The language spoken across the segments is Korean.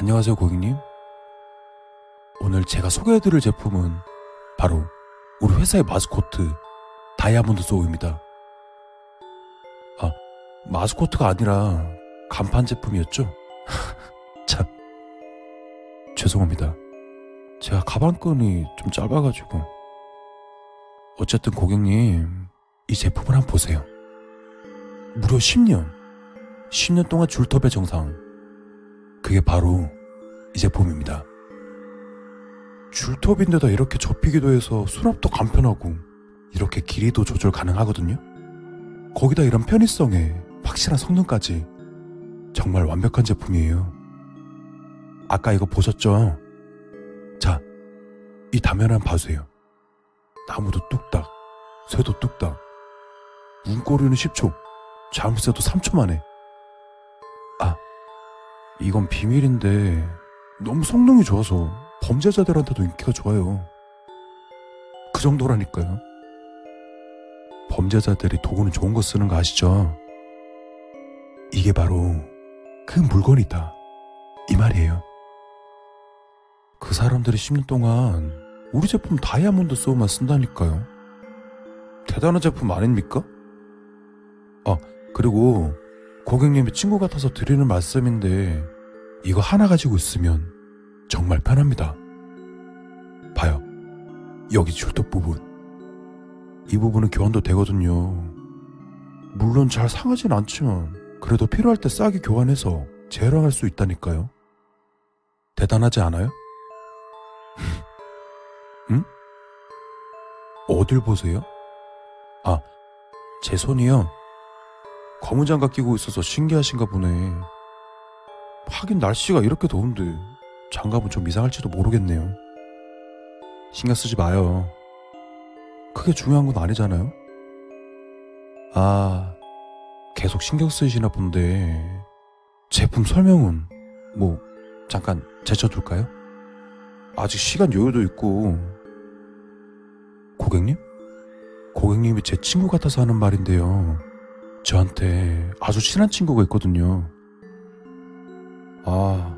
안녕하세요, 고객님. 오늘 제가 소개해드릴 제품은 바로 우리 회사의 마스코트 다이아몬드 소우입니다. 아, 마스코트가 아니라 간판 제품이었죠? 참. 죄송합니다. 제가 가방끈이 좀 짧아가지고. 어쨌든 고객님, 이 제품을 한번 보세요. 무려 10년, 10년 동안 줄톱의 정상. 그게 바로 이 제품입니다. 줄톱인데다 이렇게 접히기도 해서 수납도 간편하고 이렇게 길이도 조절 가능하거든요. 거기다 이런 편의성에 확실한 성능까지 정말 완벽한 제품이에요. 아까 이거 보셨죠? 자, 이 단면 한번 봐주세요. 나무도 뚝딱, 새도 뚝딱, 문고리는 10초, 잠새도 3초 만에. 아, 이건 비밀인데 너무 성능이 좋아서 범죄자들한테도 인기가 좋아요. 그 정도라니까요. 범죄자들이 도구는 좋은 거 쓰는 거 아시죠? 이게 바로 그 물건이다. 이 말이에요. 그 사람들이 10년 동안 우리 제품 다이아몬드 소우만 쓴다니까요. 대단한 제품 아닙니까? 아, 그리고 고객님이 친구 같아서 드리는 말씀인데 이거 하나 가지고 있으면 정말 편합니다. 봐요. 여기 줄톱 부분. 이 부분은 교환도 되거든요. 물론 잘 상하진 않지만 그래도 필요할 때 싸게 교환해서 재활용할 수 있다니까요. 대단하지 않아요? 응? 어딜 보세요? 아, 제 손이요. 검은 장갑 끼고 있어서 신기하신가 보네. 하긴 날씨가 이렇게 더운데 장갑은 좀 이상할지도 모르겠네요. 신경 쓰지 마요. 크게 중요한 건 아니잖아요. 아, 계속 신경 쓰이시나 본데 제품 설명은 뭐 잠깐 제쳐둘까요? 아직 시간 여유도 있고 고객님? 고객님이 제 친구 같아서 하는 말인데요. 저한테 아주 친한 친구가 있거든요. 아,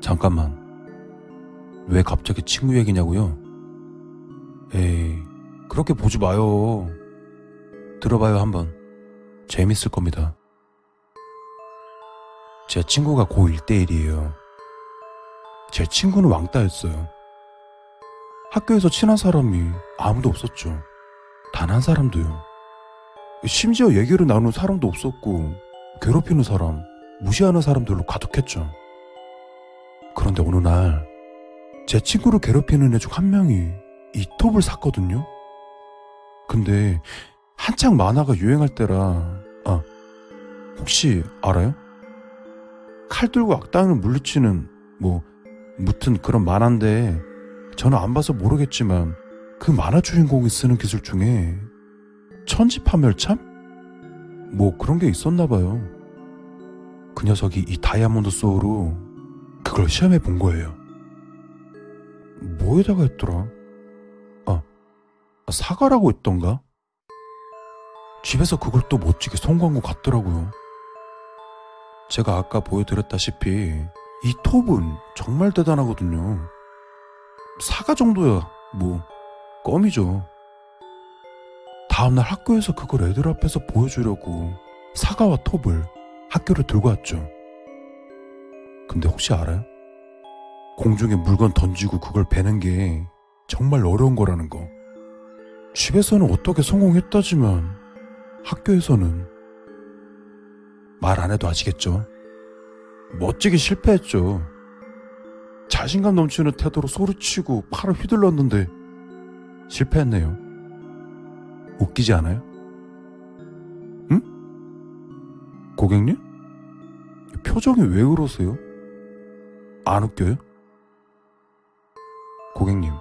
잠깐만. 왜 갑자기 친구 얘기냐고요? 에이, 그렇게 보지 마요. 들어봐요, 한번. 재밌을 겁니다. 제 친구가 고1 대1이에요. 제 친구는 왕따였어요. 학교에서 친한 사람이 아무도 없었죠. 단 한 사람도요. 심지어 얘기를 나누는 사람도 없었고, 괴롭히는 사람, 무시하는 사람들로 가득했죠. 그런데 어느 날, 제 친구를 괴롭히는 애 중 한 명이 이 톱을 샀거든요. 근데 한창 만화가 유행할 때라, 아, 혹시 알아요? 칼 들고 악당을 물리치는, 뭐, 무튼 그런 만화인데, 저는 안 봐서 모르겠지만, 그 만화 주인공이 쓰는 기술 중에, 천지파멸참? 뭐 그런 게 있었나 봐요. 그 녀석이 이 다이아몬드 소우로 그걸 시험해 본 거예요. 뭐에다가 했더라? 아, 사과라고 했던가? 집에서 그걸 또 멋지게 것 같더라고요. 제가 아까 보여드렸다시피 이 톱은 정말 대단하거든요. 사과 정도야 뭐 껌이죠. 다음날 학교에서 그걸 애들 앞에서 보여주려고 사과와 톱을 학교를 들고 왔죠. 근데 혹시 알아요? 공중에 물건 던지고 그걸 베는 게 정말 어려운 거라는 거. 집에서는 어떻게 성공했다지만 학교에서는 말 안 해도 아시겠죠? 멋지게 실패했죠. 자신감 넘치는 태도로 소리치고 팔을 휘둘렀는데 실패했네요. 웃기지 않아요? 응? 고객님? 표정이 왜 그러세요? 안 웃겨요? 고객님,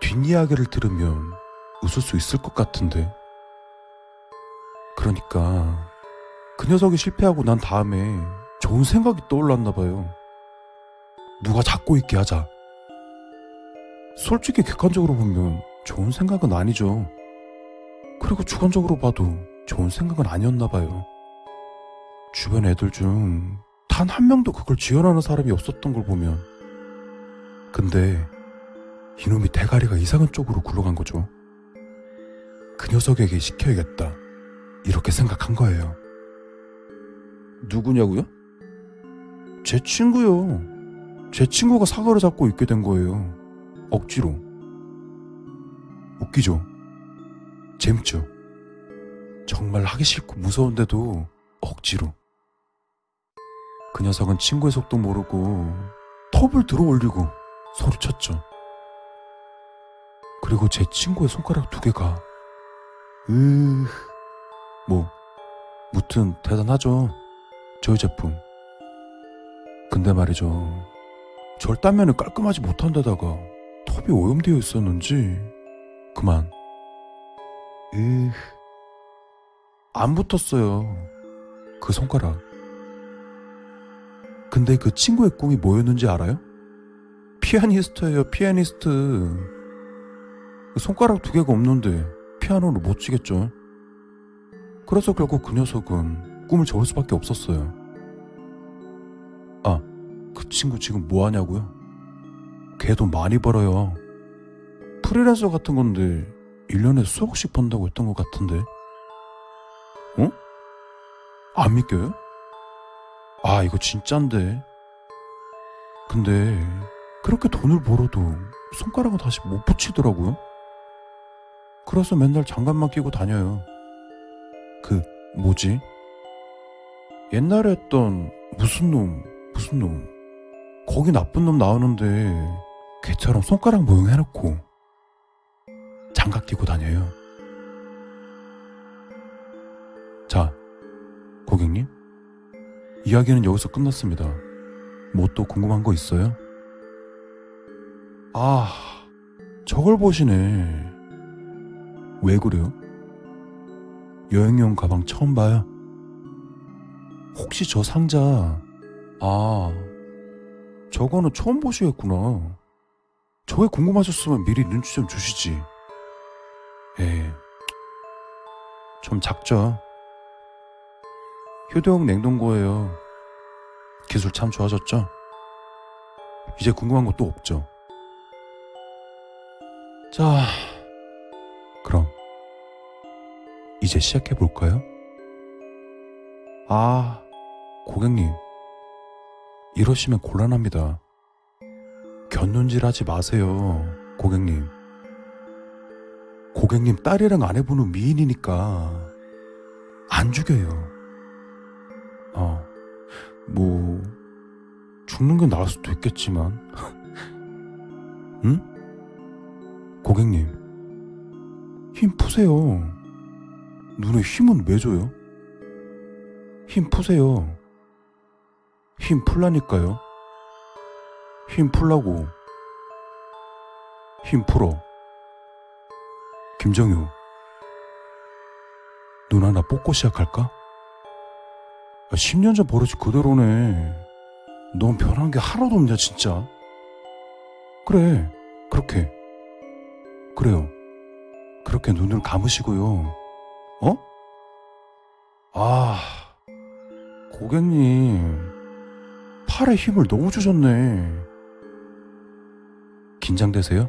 뒷이야기를 들으면 웃을 수 있을 것 같은데. 그러니까, 그 녀석이 실패하고 난 다음에 좋은 생각이 떠올랐나 봐요. 누가 잡고 있게 하자. 솔직히 객관적으로 보면 좋은 생각은 아니죠. 그리고 주관적으로 봐도 좋은 생각은 아니었나 봐요. 주변 애들 중 단 한 명도 그걸 지원하는 사람이 없었던 걸 보면 근데 이놈이 대가리가 이상한 쪽으로 굴러간 거죠. 그 녀석에게 시켜야겠다. 이렇게 생각한 거예요. 누구냐고요? 제 친구요. 제 친구가 사과를 잡고 있게 된 거예요. 억지로. 웃기죠? 재밌죠? 정말 하기 싫고 무서운데도 억지로. 그 녀석은 친구의 속도 모르고 톱을 들어 올리고 소리쳤죠. 그리고 제 친구의 손가락 두 개가 으, 뭐, 무튼 대단하죠. 저희 제품. 근데 말이죠. 절단면을 깔끔하지 못한 데다가 톱이 오염되어 있었는지 그만. 으, 안 붙었어요. 그 손가락. 근데 그 친구의 꿈이 뭐였는지 알아요? 피아니스트예요, 피아니스트. 그 손가락 두 개가 없는데 피아노를 못 치겠죠. 그래서 결국 그 녀석은 꿈을 접을 수밖에 없었어요. 아, 그 친구 지금 뭐 하냐고요? 걔돈 많이 벌어요. 프리랜서 같은 건데 1년에 수억씩 번다고 했던 것 같은데. 어? 안 믿겨요? 아, 이거 진짠데. 근데 그렇게 돈을 벌어도 손가락은 다시 못 붙이더라고요. 그래서 맨날 장갑만 끼고 다녀요. 그, 뭐지? 옛날에 했던 무슨 놈, 무슨 놈. 거기 나쁜 놈 나오는데 걔처럼 손가락 모형 해놓고 장갑 끼고 다녀요. 자, 고객님. 이야기는 여기서 끝났습니다. 뭐 또 궁금한 거 있어요? 아, 저걸 보시네. 왜 그래요? 여행용 가방 처음 봐요? 혹시 저 상자, 아, 저거는 처음 보시겠구나. 저게 궁금하셨으면 미리 눈치 좀 주시지. 에, 좀 작죠? 휴대용 냉동고예요. 기술 참 좋아졌죠? 이제 궁금한 것도 없죠. 자, 그럼 이제 시작해 볼까요? 아, 고객님. 이러시면 곤란합니다. 곁눈질 하지 마세요, 고객님. 고객님 딸이랑 아내분은 미인이니까 안 죽여요. 어, 뭐, 죽는 게 나을 수도 있겠지만. 응? 고객님, 힘 푸세요. 눈에 힘은 왜 줘요? 힘 푸세요. 힘 풀라니까요. 힘 풀라고. 힘 풀어. 김정유. 눈 하나 뽑고 시작할까? 아, 10년 전 버릇이 그대로네. 넌 변한 게 하나도 없냐, 진짜. 그래, 그렇게. 그래요. 그렇게 눈을 감으시고요. 어? 아, 고객님. 팔에 힘을 너무 주셨네. 긴장되세요?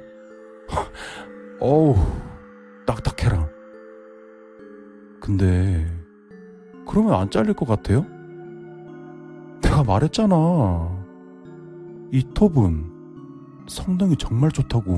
어우, 딱딱해라. 근데, 그러면 안 잘릴 것 같아요? 내가 말했잖아. 이 톱은 성능이 정말 좋다고.